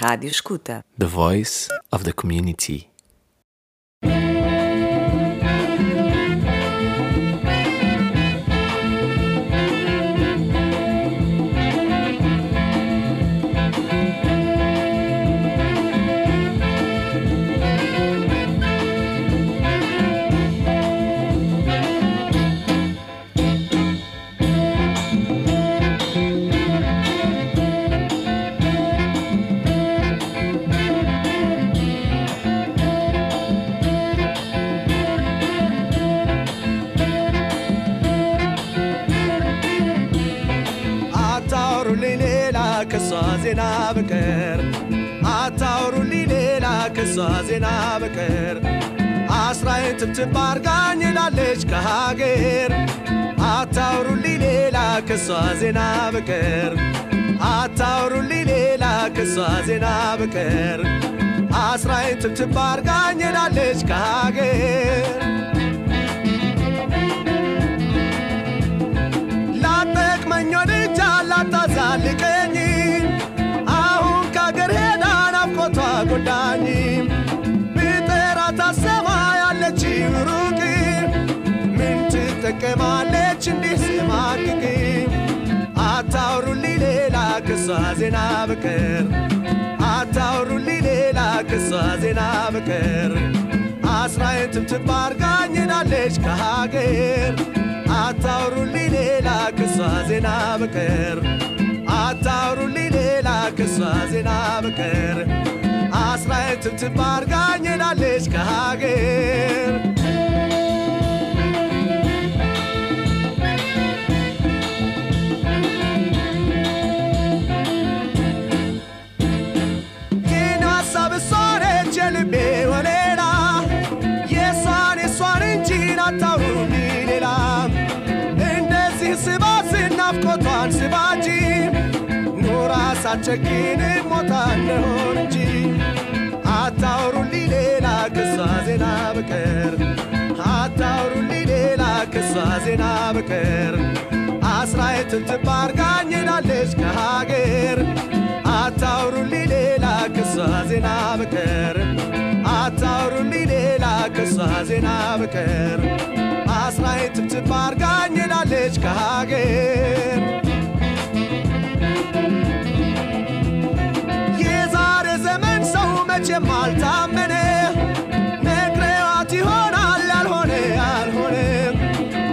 Rádio Escuta. The voice of the community. በቀር አታውሩልኝ ሌላ ከሷ ዜና በቀር። አስራዬን ትብትብ አርጋኝ ላለች ከሀገር። አታውሩልኝ ሌላ ከሷ ዜና በቀር። አታውሩልኝ ሌላ ከሷ ዜና በቀር። አስራዬን ትብትብ አርጋኝ ላለች ከሀገር። ላጠቅመኝ ወድጃ ላታዛልቀኝ ናፍቆቷ ጎዳኝ። ብጠራት አሰማ ያለች ሩቅ። ምን ትጠቀማለች? እንዲህ ስማቅቅ አታውሩልኝ ሌላ ከሷ ዜና በቀር። አታውሩልኝ ሌላ ከሷ ዜና በቀር። አስራዬን ትብትብ አርጋኝ ሄዳለች ከሀገር። አታውሩልኝ ሌላ ከሷ ዜና በቀር አታውሩልኝ ሌላ ከሷ ዜና በቀር አስራዬን ትብትብ አርጋኝ ሄዳለች ከሀገር ኖራ ሳትቸግን ሞታ እንደሆን እንጂ አታውሩልኝ ሌላ ከሷ ዜና በቀር። አታውሩልኝ ሌላ ከሷ ዜና በቀር። አርጋኝ ሄዳለች ከሀገር። አታውሩልኝ ሌላ ከሷ ዜና በቀር። አታውሩልኝ ሌላ ከሷ ዜና በቀር። አርጋኝ ሄዳለች ከሀገር መቼም አልታመነ ነግሬዋት ይሆናል ያልሆነ ያልሆነ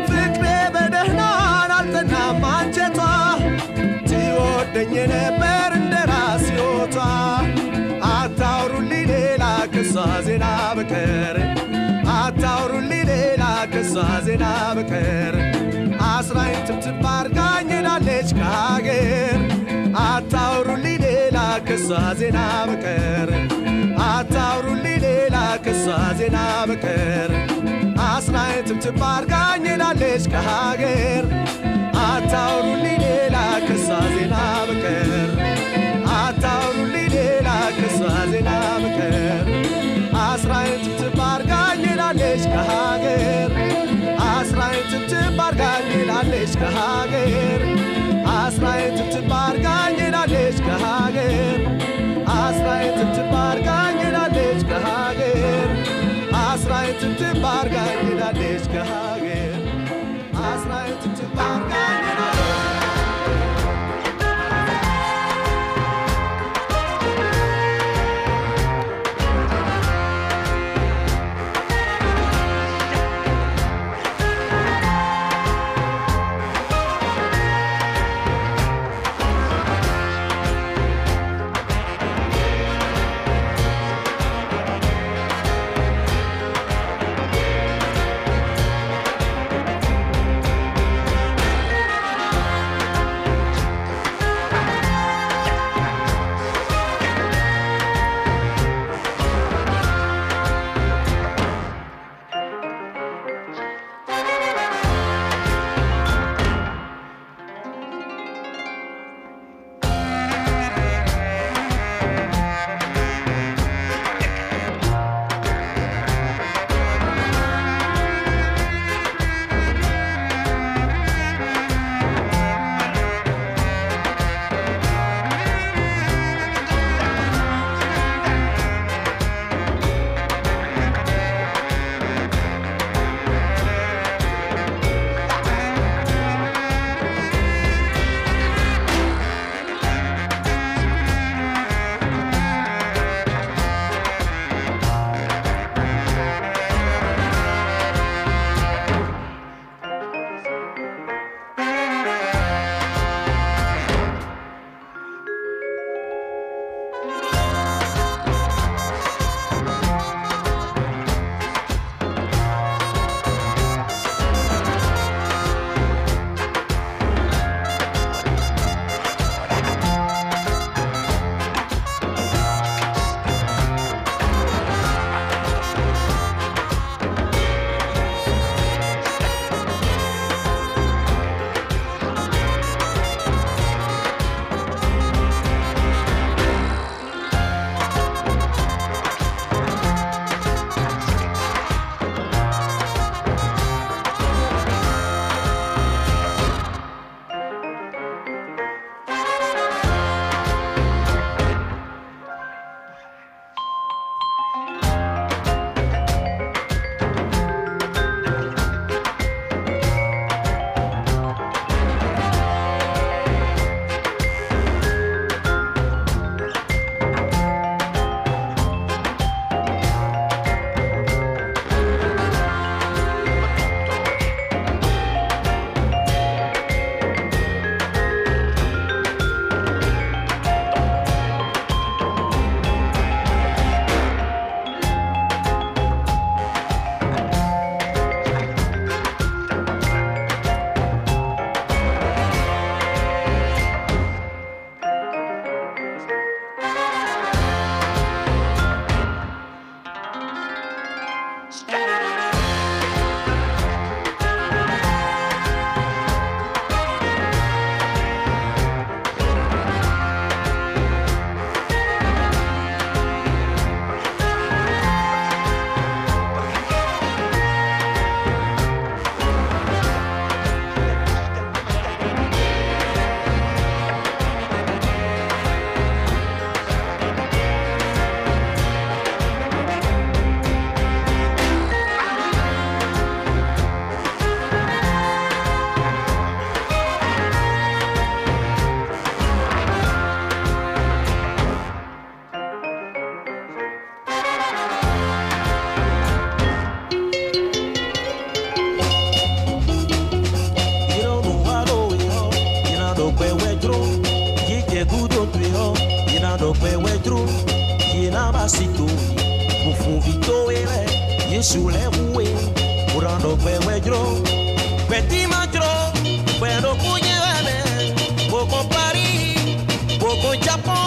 ፍቅሬ በደህናን አልጠናም አንጀቷ። ትወደኝ ነበር እንደ ራስ ሕይወቷ። አታውሩልኝ ሌላ ከሷ ዜና በቀር። አታውሩልኝ ሌላ ከሷ ዜና በቀር። አስራዬን ትብትብ አርጋኝ ሄዳለች ከሀገር። ሌላ ከሷ ዜና በቀር አታውሩልኝ ሌላ ክሷ ዜና በቀር አስናየትም ትባርካኝ ላለች ከሀገር። አታውሩልኝ ሌላ ክሷ ዜና በቀር አታውሩልኝ ሌላ ክሷ ዜና በቀር አስራየትም ትባርካኝ ላለች ከሀገር። አስራየትም ትባርካኝ ላለች ከሀገር። አስራየትም ትባርካኝ ላለች ከሀገር። አስራየትም ትባርካኝ አርጋኝ ሄዳለች ከሀገር አስራዬን ትብትብ tɔgbɛ wɛdro yena basito mufuvito yɛlɛ yesu lɛ muwe wura tɔgbɛ wɛdro pɛtima dro gbɛdokunyɛ wɛmɛ gbogbo pari gbogbo japon.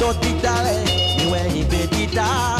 tó dídá rẹ̀ ìwẹ̀ ìgbé dídá.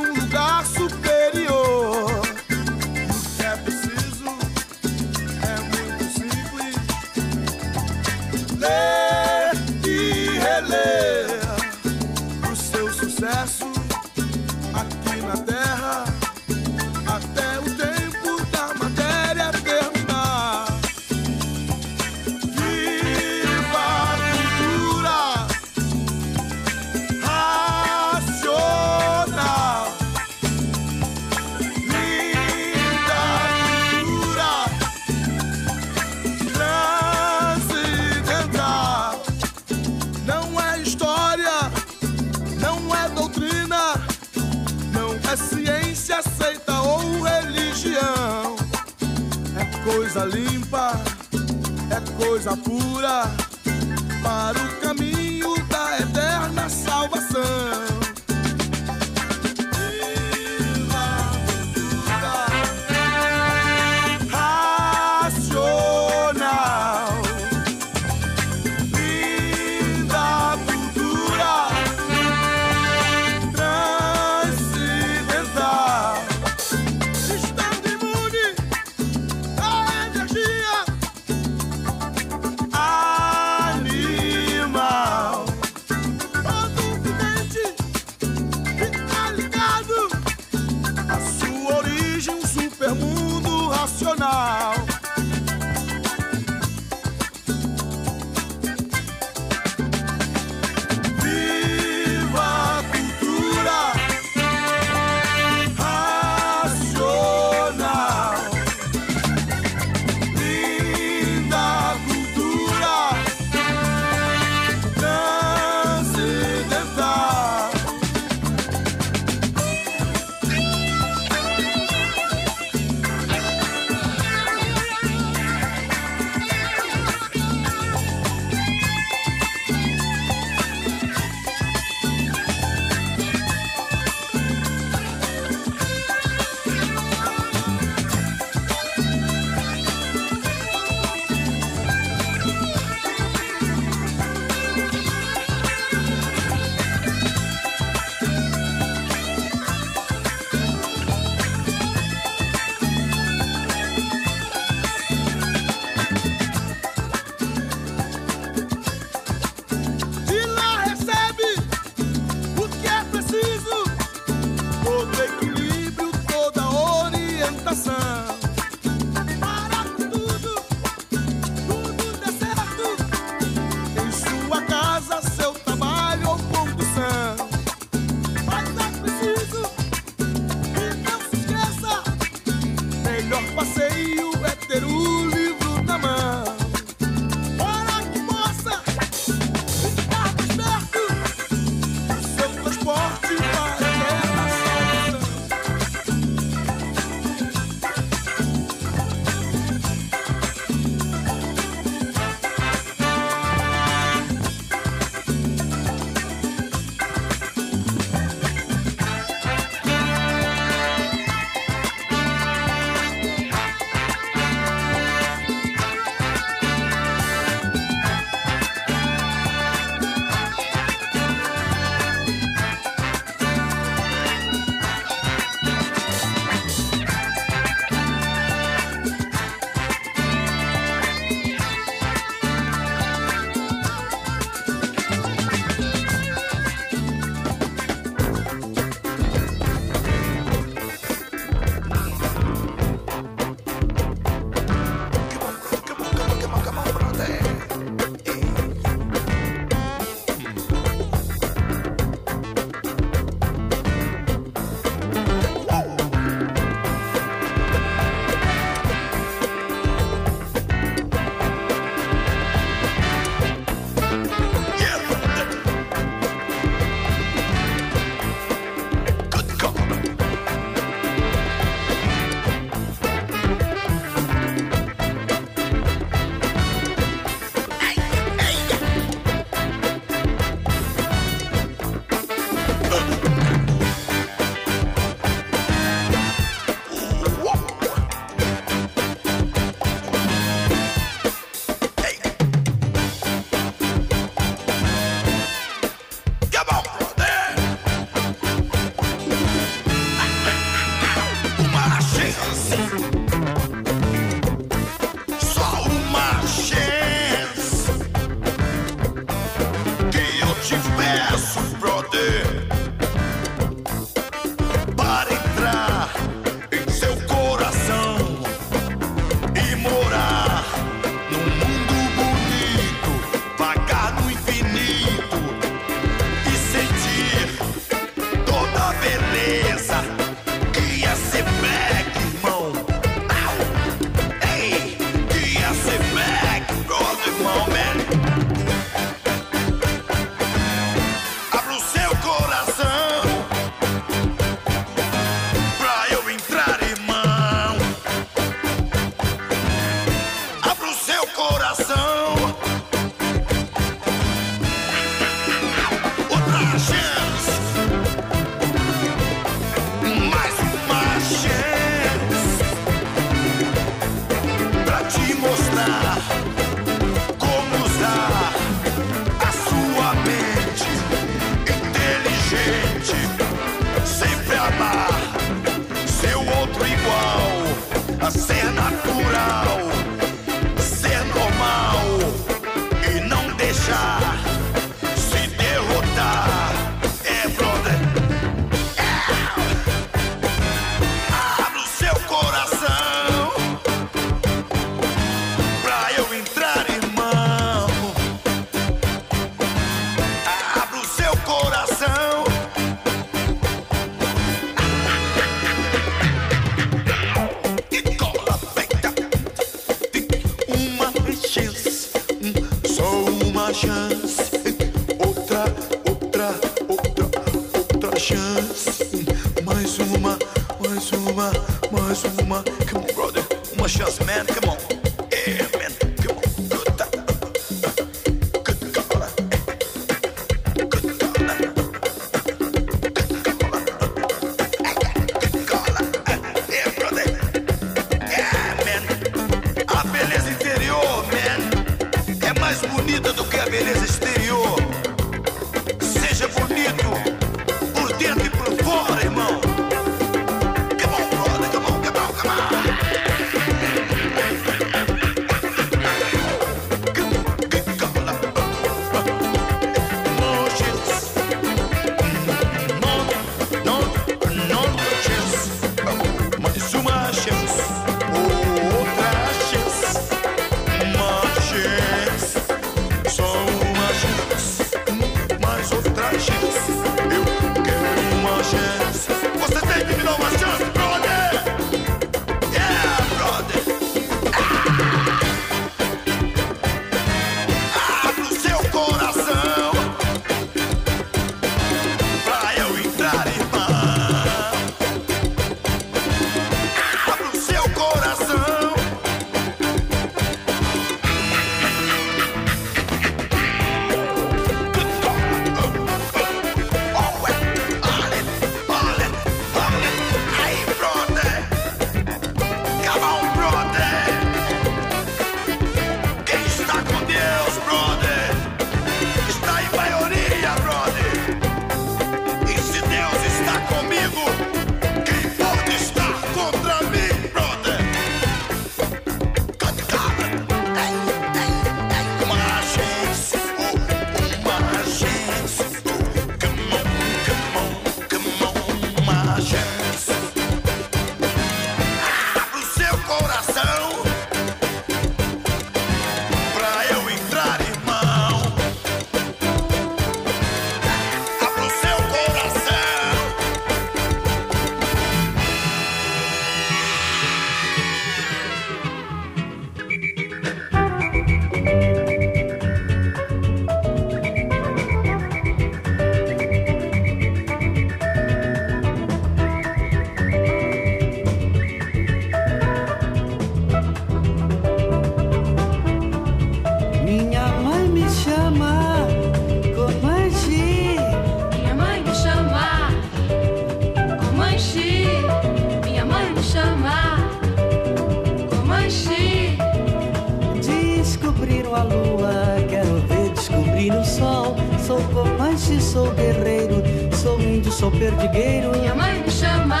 sou comanche, sou guerreiro, sou índio, sou perdigueiro. Minha mãe me chama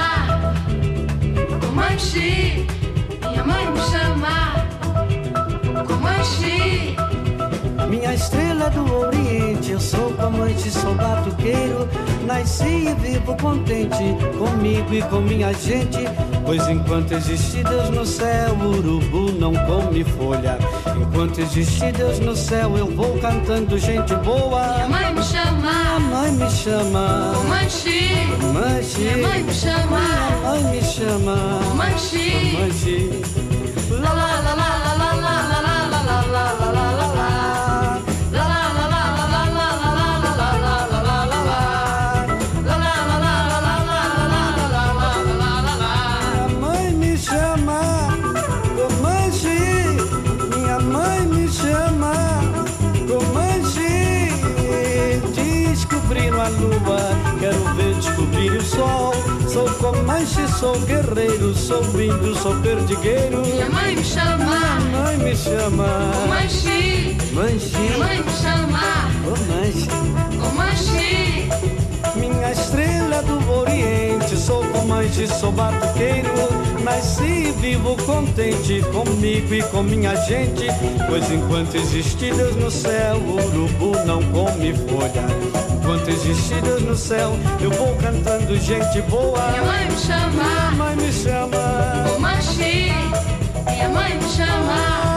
Comanche, minha mãe me chama Comanche. Minha estrela do Oriente, eu sou Comanche sou batuqueiro. Nasci e vivo contente, comigo e com minha gente. Pois enquanto existe Deus no céu, o urubu não come folha. Enquanto existe Deus no céu, eu vou cantando gente boa. Minha mãe me chama, minha mãe me chama, O mãe o mãe minha mãe me chama, minha mãe me chama, mãe Xi, mãe sou guerreiro, sou índio, sou perdigueiro. Minha mãe me chama, Minha mãe me chama. o manchi. Manchi, Minha mãe me chama, oh manchi. o manchi. Minha estrela do Oriente, sou comanche, sou batuqueiro. Nasci vivo contente comigo e com minha gente. Pois enquanto existir Deus no céu, o urubu não come folha. Existir Deus no céu, eu vou cantando gente boa. Minha mãe me chama, Minha mãe me chama. o manchi. Minha mãe me chama,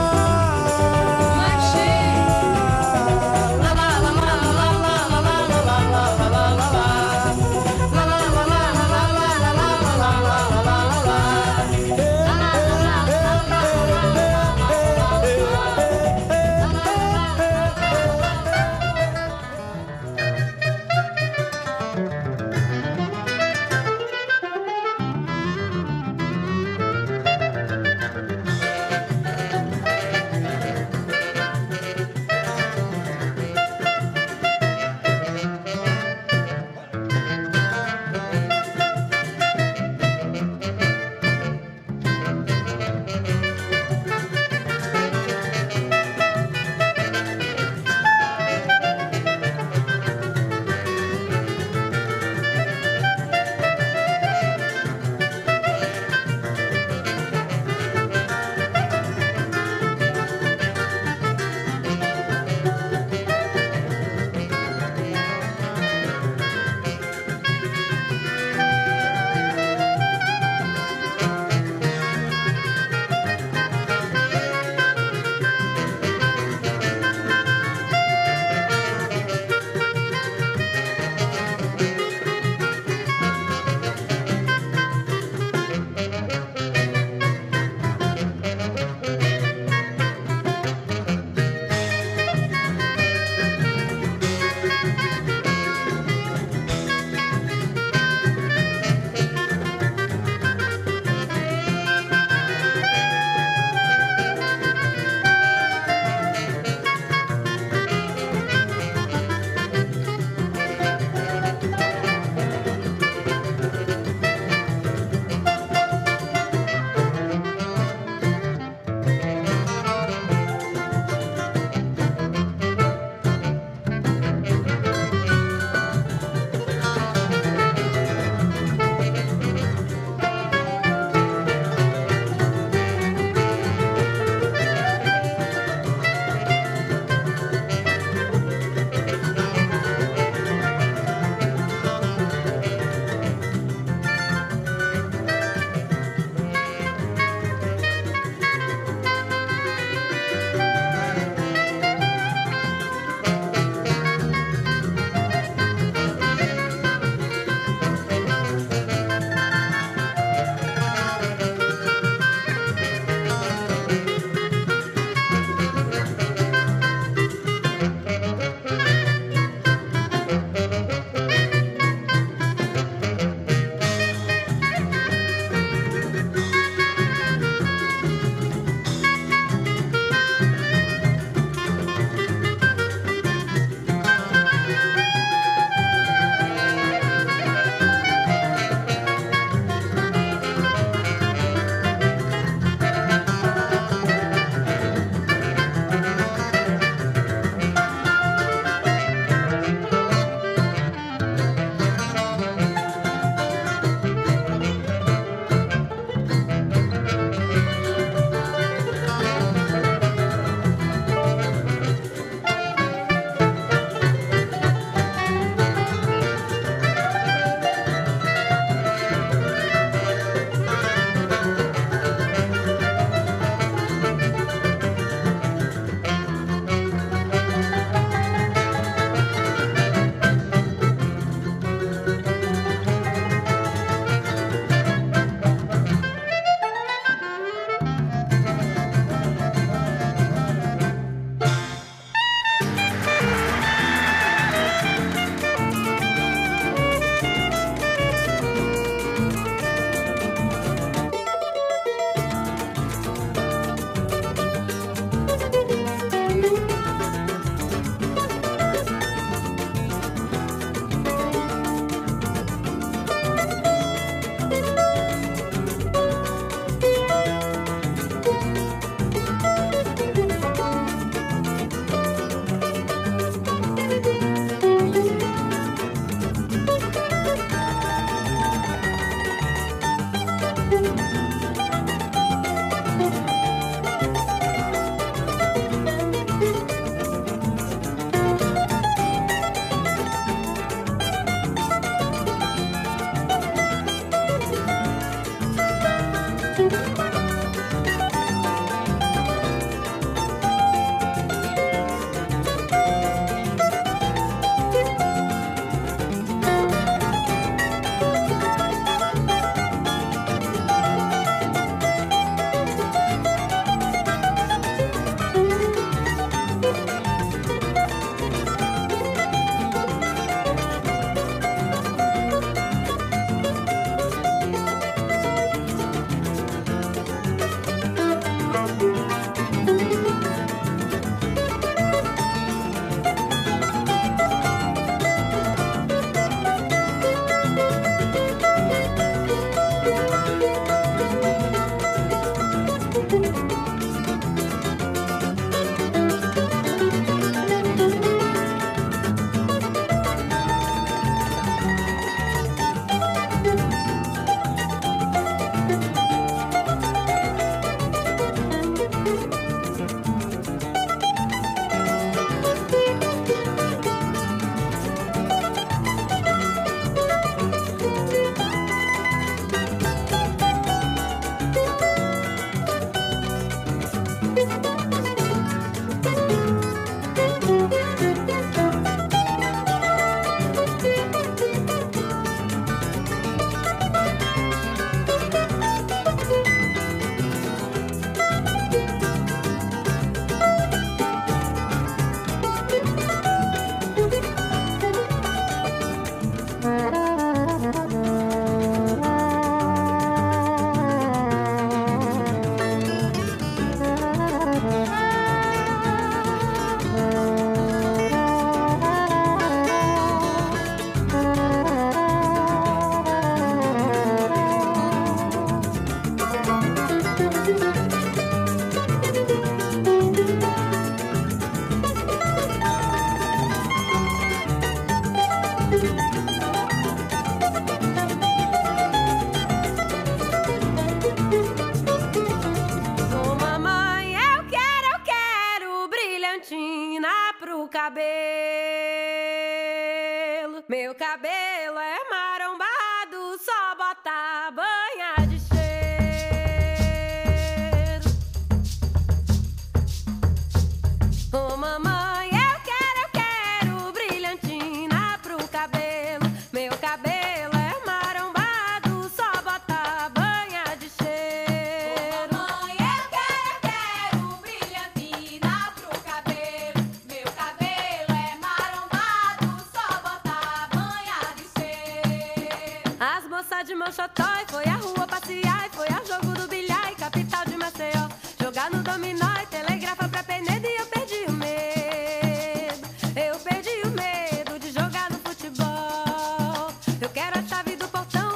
chave do portão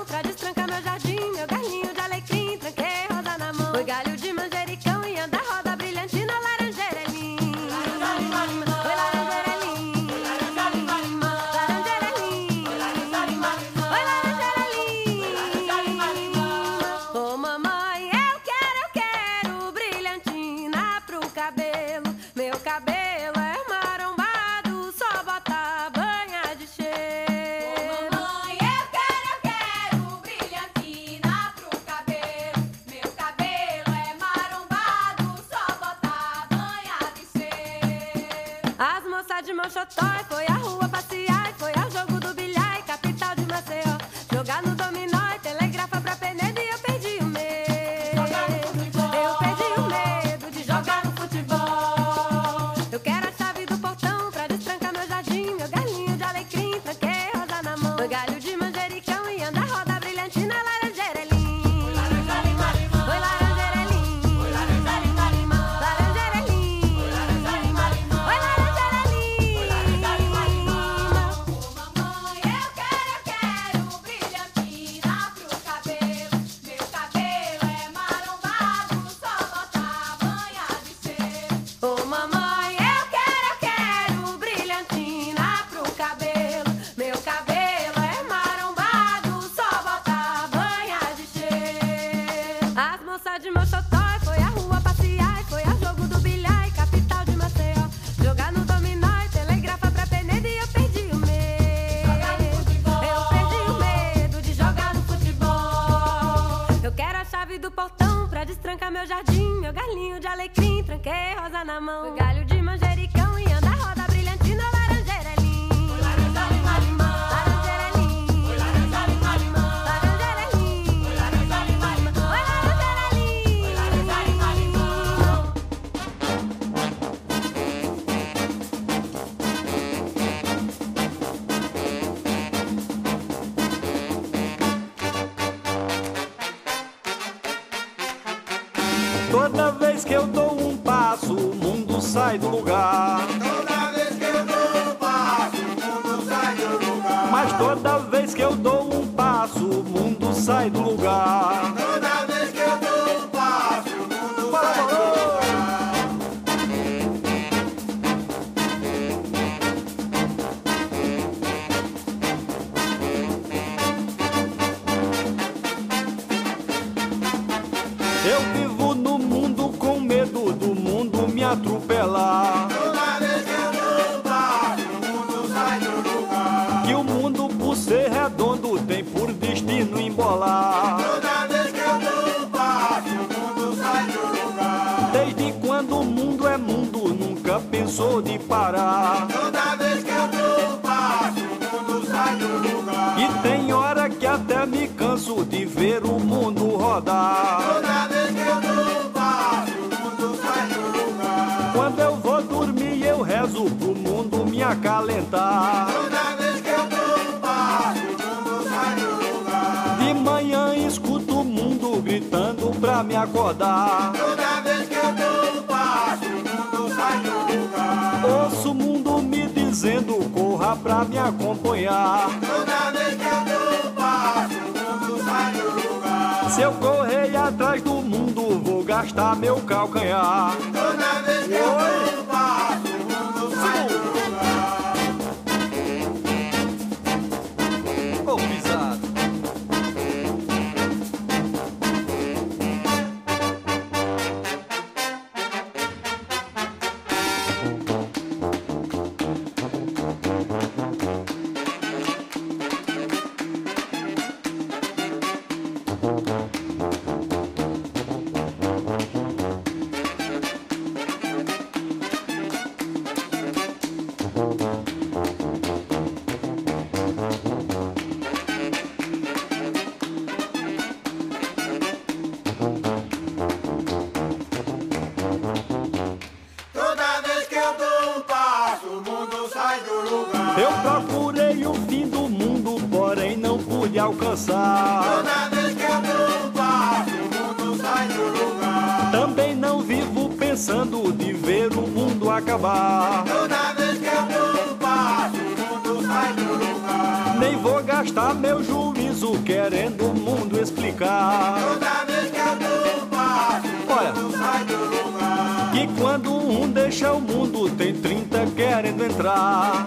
um deixa o mundo, tem 30 querendo entrar.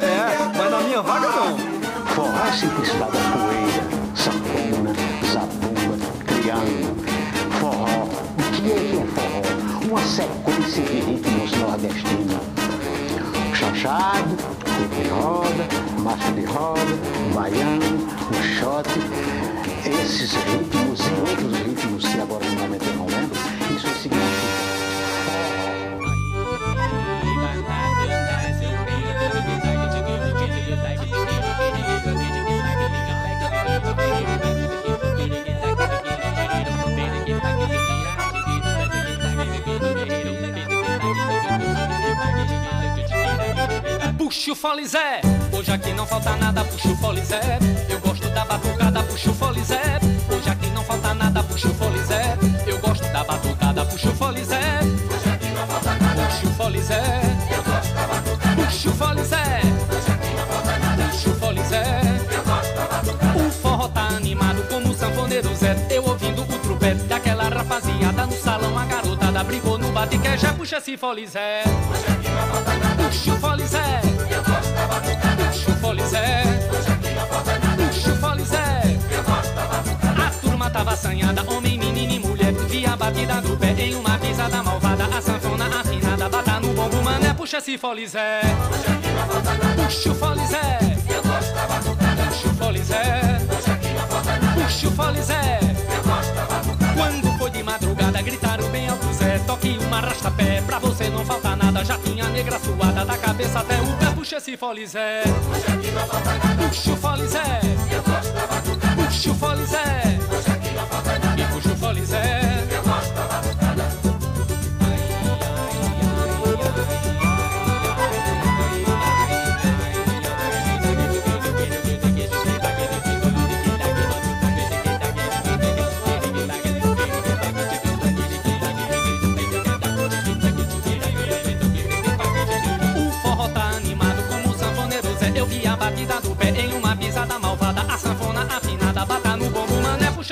É, mas na minha vaga não. Forró é simplicidade da poeira, sanfona, zabumba, triângulo. Forró, o que é que é forró? Uma sequência de ritmos nordestinos. Chachado, corpo de roda, marcha de roda, baiano, o shot. Esses ritmos Puxa o fole Zé, hoje aqui não falta nada, puxa o fole Zé. Eu gosto da batucada, puxa o fole Zé. Hoje aqui não falta nada, puxa o fole Zé. Eu gosto da batucada, puxa o fole Zé. Hoje aqui não falta nada, puxa o fole Zé. Eu gosto da batucada, puxa o fole Zé. Hoje aqui não falta nada, puxa o fole Zé. Eu gosto da batucada. O forró tá animado como o sanfoneiro Zé. Eu ouvindo o trupete daquela rapaziada no salão, a garotada brigou no bate que já puxa esse fole Zé. Hoje aqui não falta nada, puxa o fole Zé. Eu gosto da batucada, puxa. Hoje aqui não falta nada, puxa. Eu gosto da batucada. A turma tava assanhada, homem, menino e mulher. Via a batida do pé em uma pisada malvada. A sanfona afinada, bata no bombo, mané, puxa esse fole Zé. Hoje aqui não falta nada, puxa o fole Zé. Eu gosto da batucada, puxa o fole Zé. Hoje aqui não falta nada, puxa o fole Zé. Eu gosto da batucada. Quando foi de madrugada, gritaram bem alto. Toque uma rasta-pé, pra você não falta nada. Já tinha negra suada, da cabeça até o pé. Puxa esse fole Zé. Hoje aqui não falta nada, puxa o fole Zé. Eu gosto da batucada, puxa o fole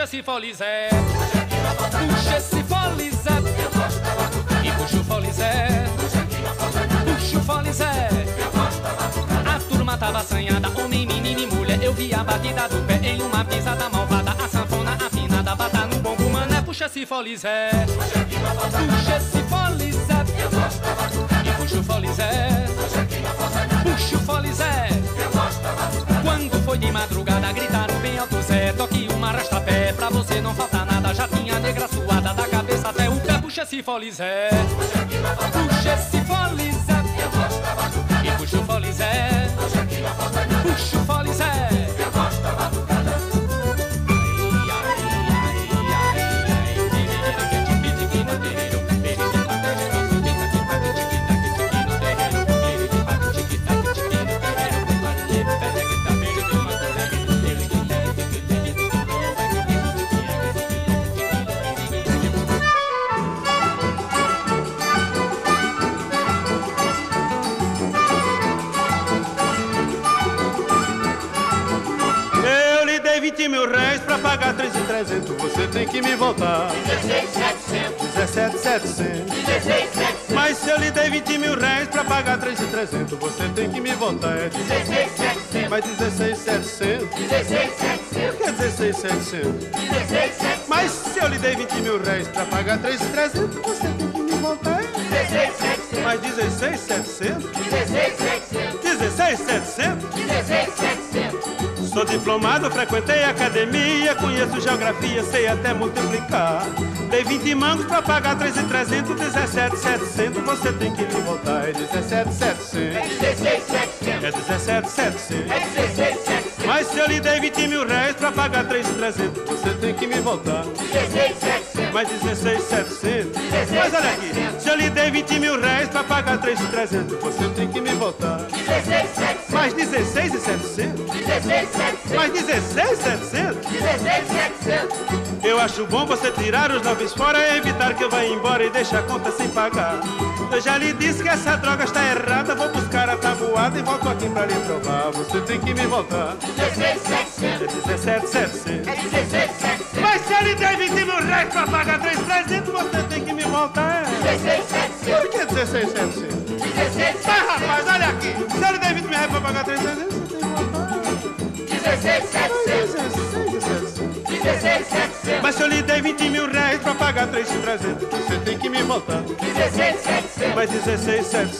Puxa esse fole Zé. Puxa esse fole Zé. E puxa o fole Zé. Puxa o fole Zé. A turma tava assanhada, homem, menino e mulher. Eu vi a batida do pé em uma pisada malvada. A sanfona afinada, bata no bombo, mané. Puxa esse fole Zé. Puxa esse você não falta nada. Já tinha negra suada, da cabeça até o pé. Puxa esse fole Zé. Puxa esse fole Zé. E puxa o fole Zé. Puxa o fole pagar 3,300. Você tem que me voltar. 17,700. Mas se eu lhe dei 20 mil réis pra pagar 3,300, você tem que me voltar. É 16,700. Mas 16,700. Por que 16,700? Mas se eu lhe dei 20 mil réis pra pagar 3,300, você tem que me voltar. É Mas 16,700? 16,700? Sou diplomado, frequentei academia, conheço geografia, sei até multiplicar. Dei 20 mangos pra pagar 3,300, 17,700, você tem que me voltar. É 17,700. É 17,700. Mas se eu lhe dei 20 mil réis pra pagar 3,300, você tem que me voltar. Mas 16,700. Mas olha aqui, se eu lhe dei 20 mil réis pra pagar 3,300, você tem que me voltar. 16700. Mais 16 e 700? 16700. Mais 16 700? 16700. Eu acho bom você tirar os noves fora e evitar que eu vá embora e deixe a conta sem pagar. Eu já lhe disse que essa droga está errada, vou buscar a tabuada e volto aqui pra lhe provar. Você tem que me voltar. 16700. É 17 700. É 16700. Mas se ele der 20 mil reais pra pagar 3 300, você tem que me voltar. 16700. Por que 16 700? 16700. Mas rapaz, olha aqui. Se ele der 20 mil reais pra pagar 3 300, você tem que. 16700. 16 700. 16700. Mas se eu lhe der 20 mil reais pra pagar 3 300, você tem que me voltar. 16700. Mas 16 700.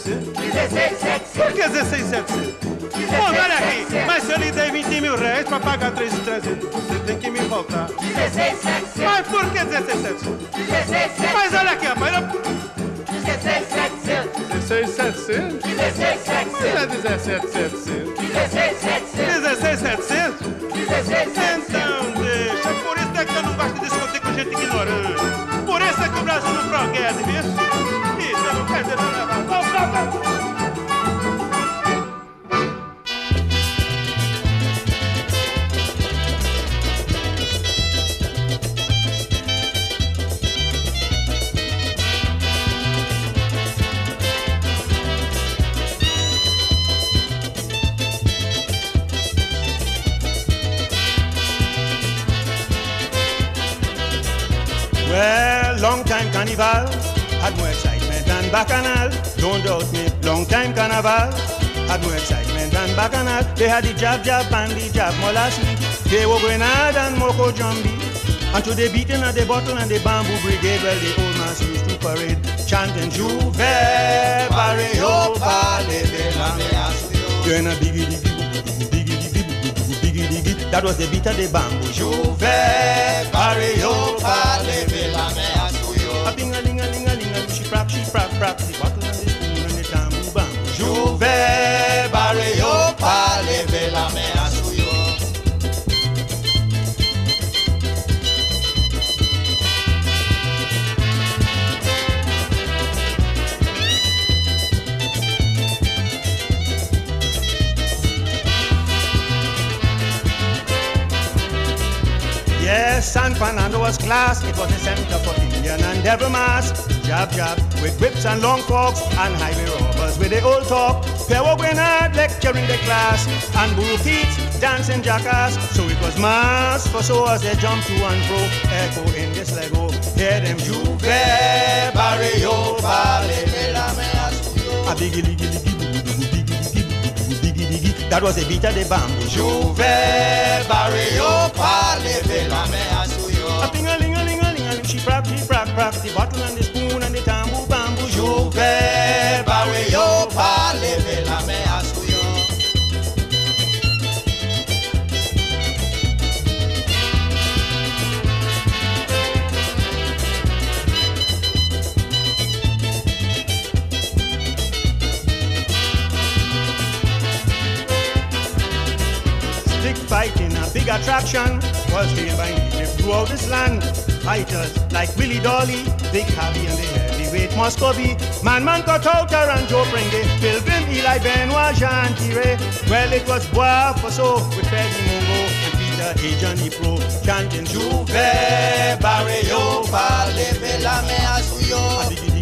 16700. Por que 16 700? Bom, olha aqui. Mas se eu lhe der 20 mil reais pra pagar 3 300, você tem que me voltar. 16700. Mas por que 16 700? 16700. Mas olha aqui, rapaz. eu- 16700. 16 700? 16700. Mas é 17 700. 16700. 16 700? 16700. Então deixa. Por isso é que eu não gosto de discutir com gente ignorante. Por isso é que o Brasil não progrede, viu? Isso, eu não quero dizer nada. Vamos, vamos, vamos. Time carnival had more excitement than bacchanal. Don't doubt me. Long time carnival had more excitement than bacchanal. They had the jab jab and the jab molasses. They were grenade and moko jambi. And to the beating of the bottle and the bamboo brigade, well, the old man used to parade, chanting Juve Barrio Pale de la Measuyo. Doing a biggie diggy, biggie diggy, biggie diggy. That was the beat of the bamboo. Juve Fernando class. It was the center for Indian and devil mask. Jab jab with whips and long forks and highway robbers with the old talk. Pewo Grenard lecturing the class and bull feet dancing jackass. So it was mass for so as they jump to and fro. Echo in this Lego. Hear them Juve Barrio Vale de A. That was the beat of the bamboo. Juve Barrio de la Mea rocks, the bottle and the spoon and the tambu bamboo. Eh, yo pe we yo pa leve la me asku yo. Stick fighting, a big attraction was the invite throughout this land. Fighters like Willie Dolly, Big Habby and the heavyweight Muscovy, Man Man Kotautar and Joe Prenge, Pilgrim, Eli Benoit, Jean Tiré. Well, it was Bois Fosso with Freddie Mungo and Peter A. Johnny Pro, chanting Juve Barrio Vale Bella ah, diggy.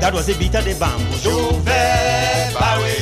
That was the beat of the bamboo. Juve Barrio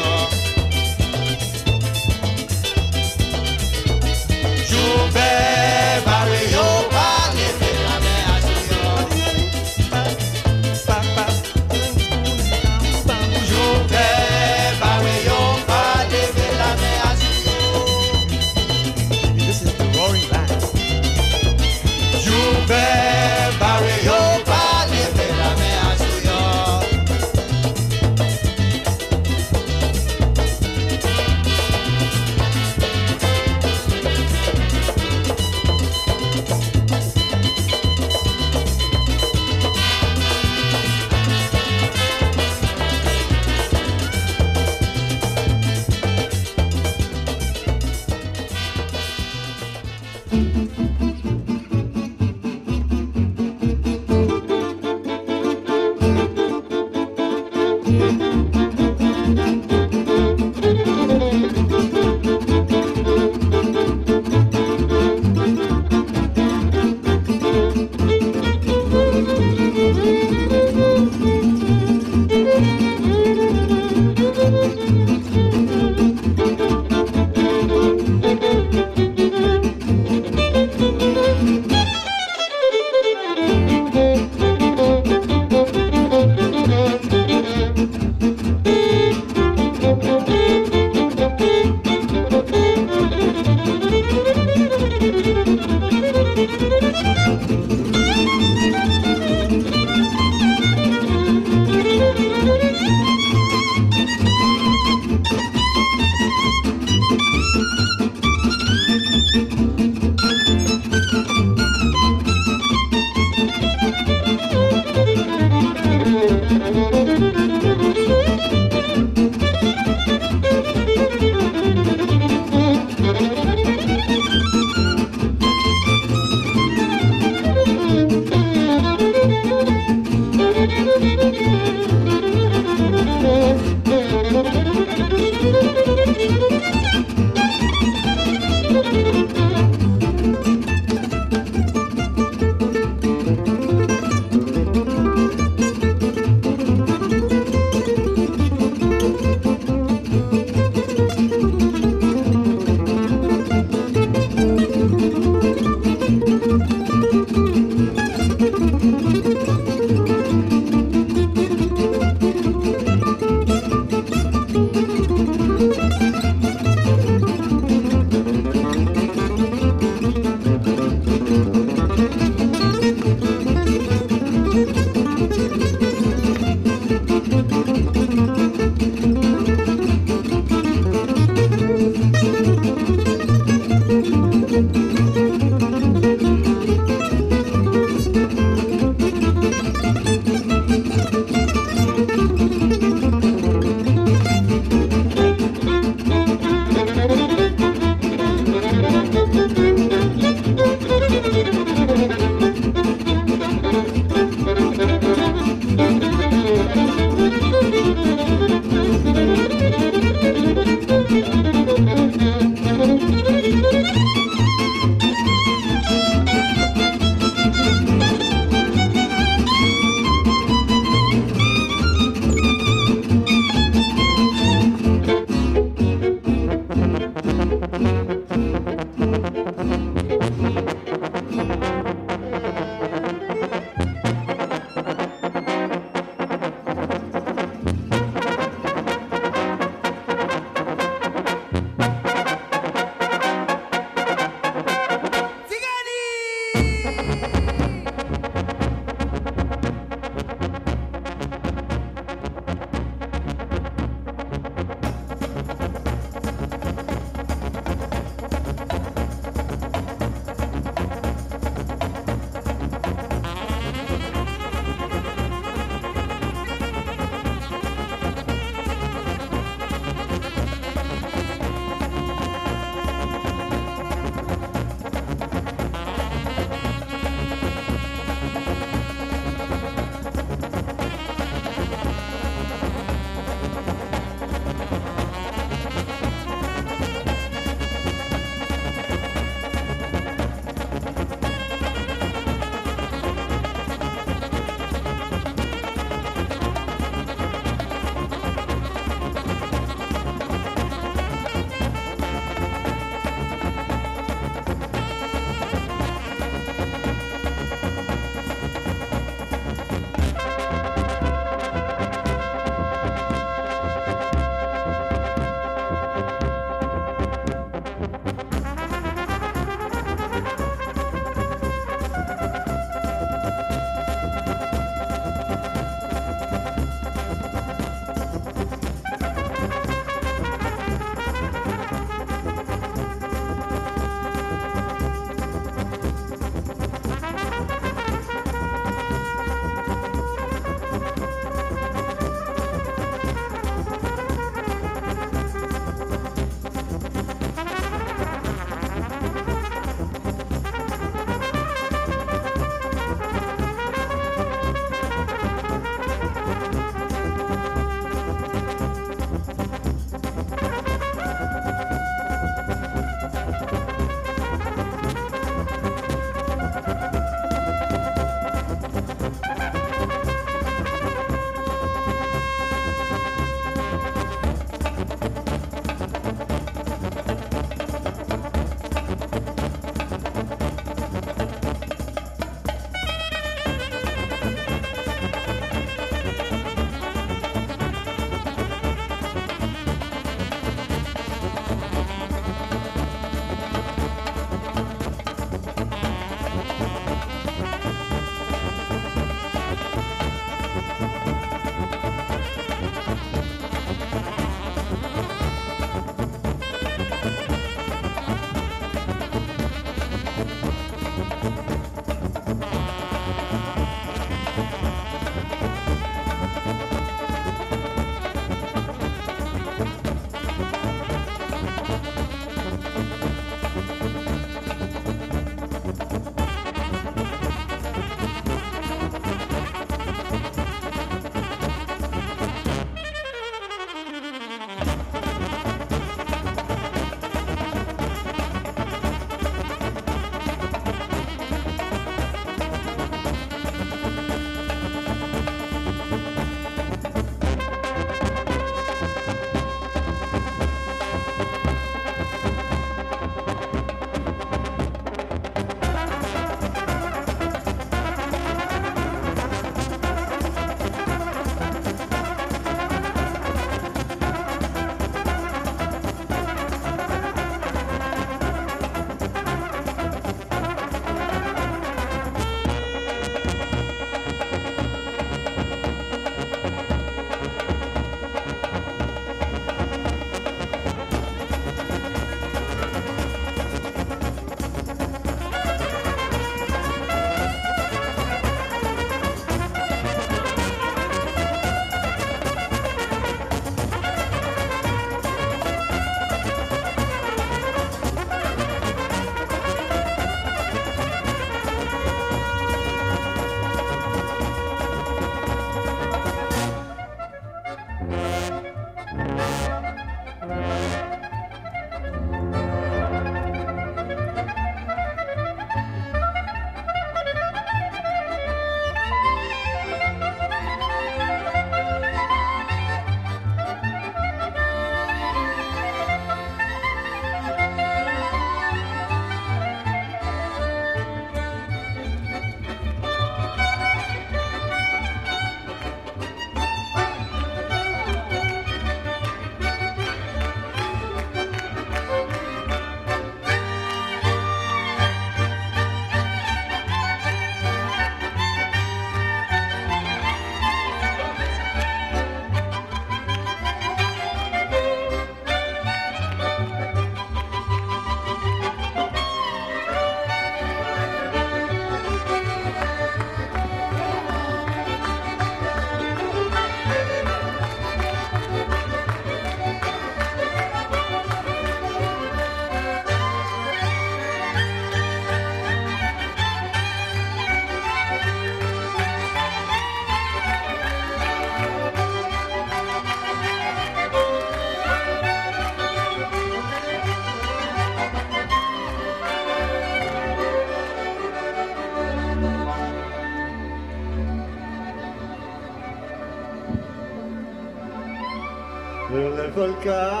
God.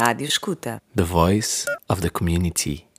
Rádio Escuta. The voice of the community.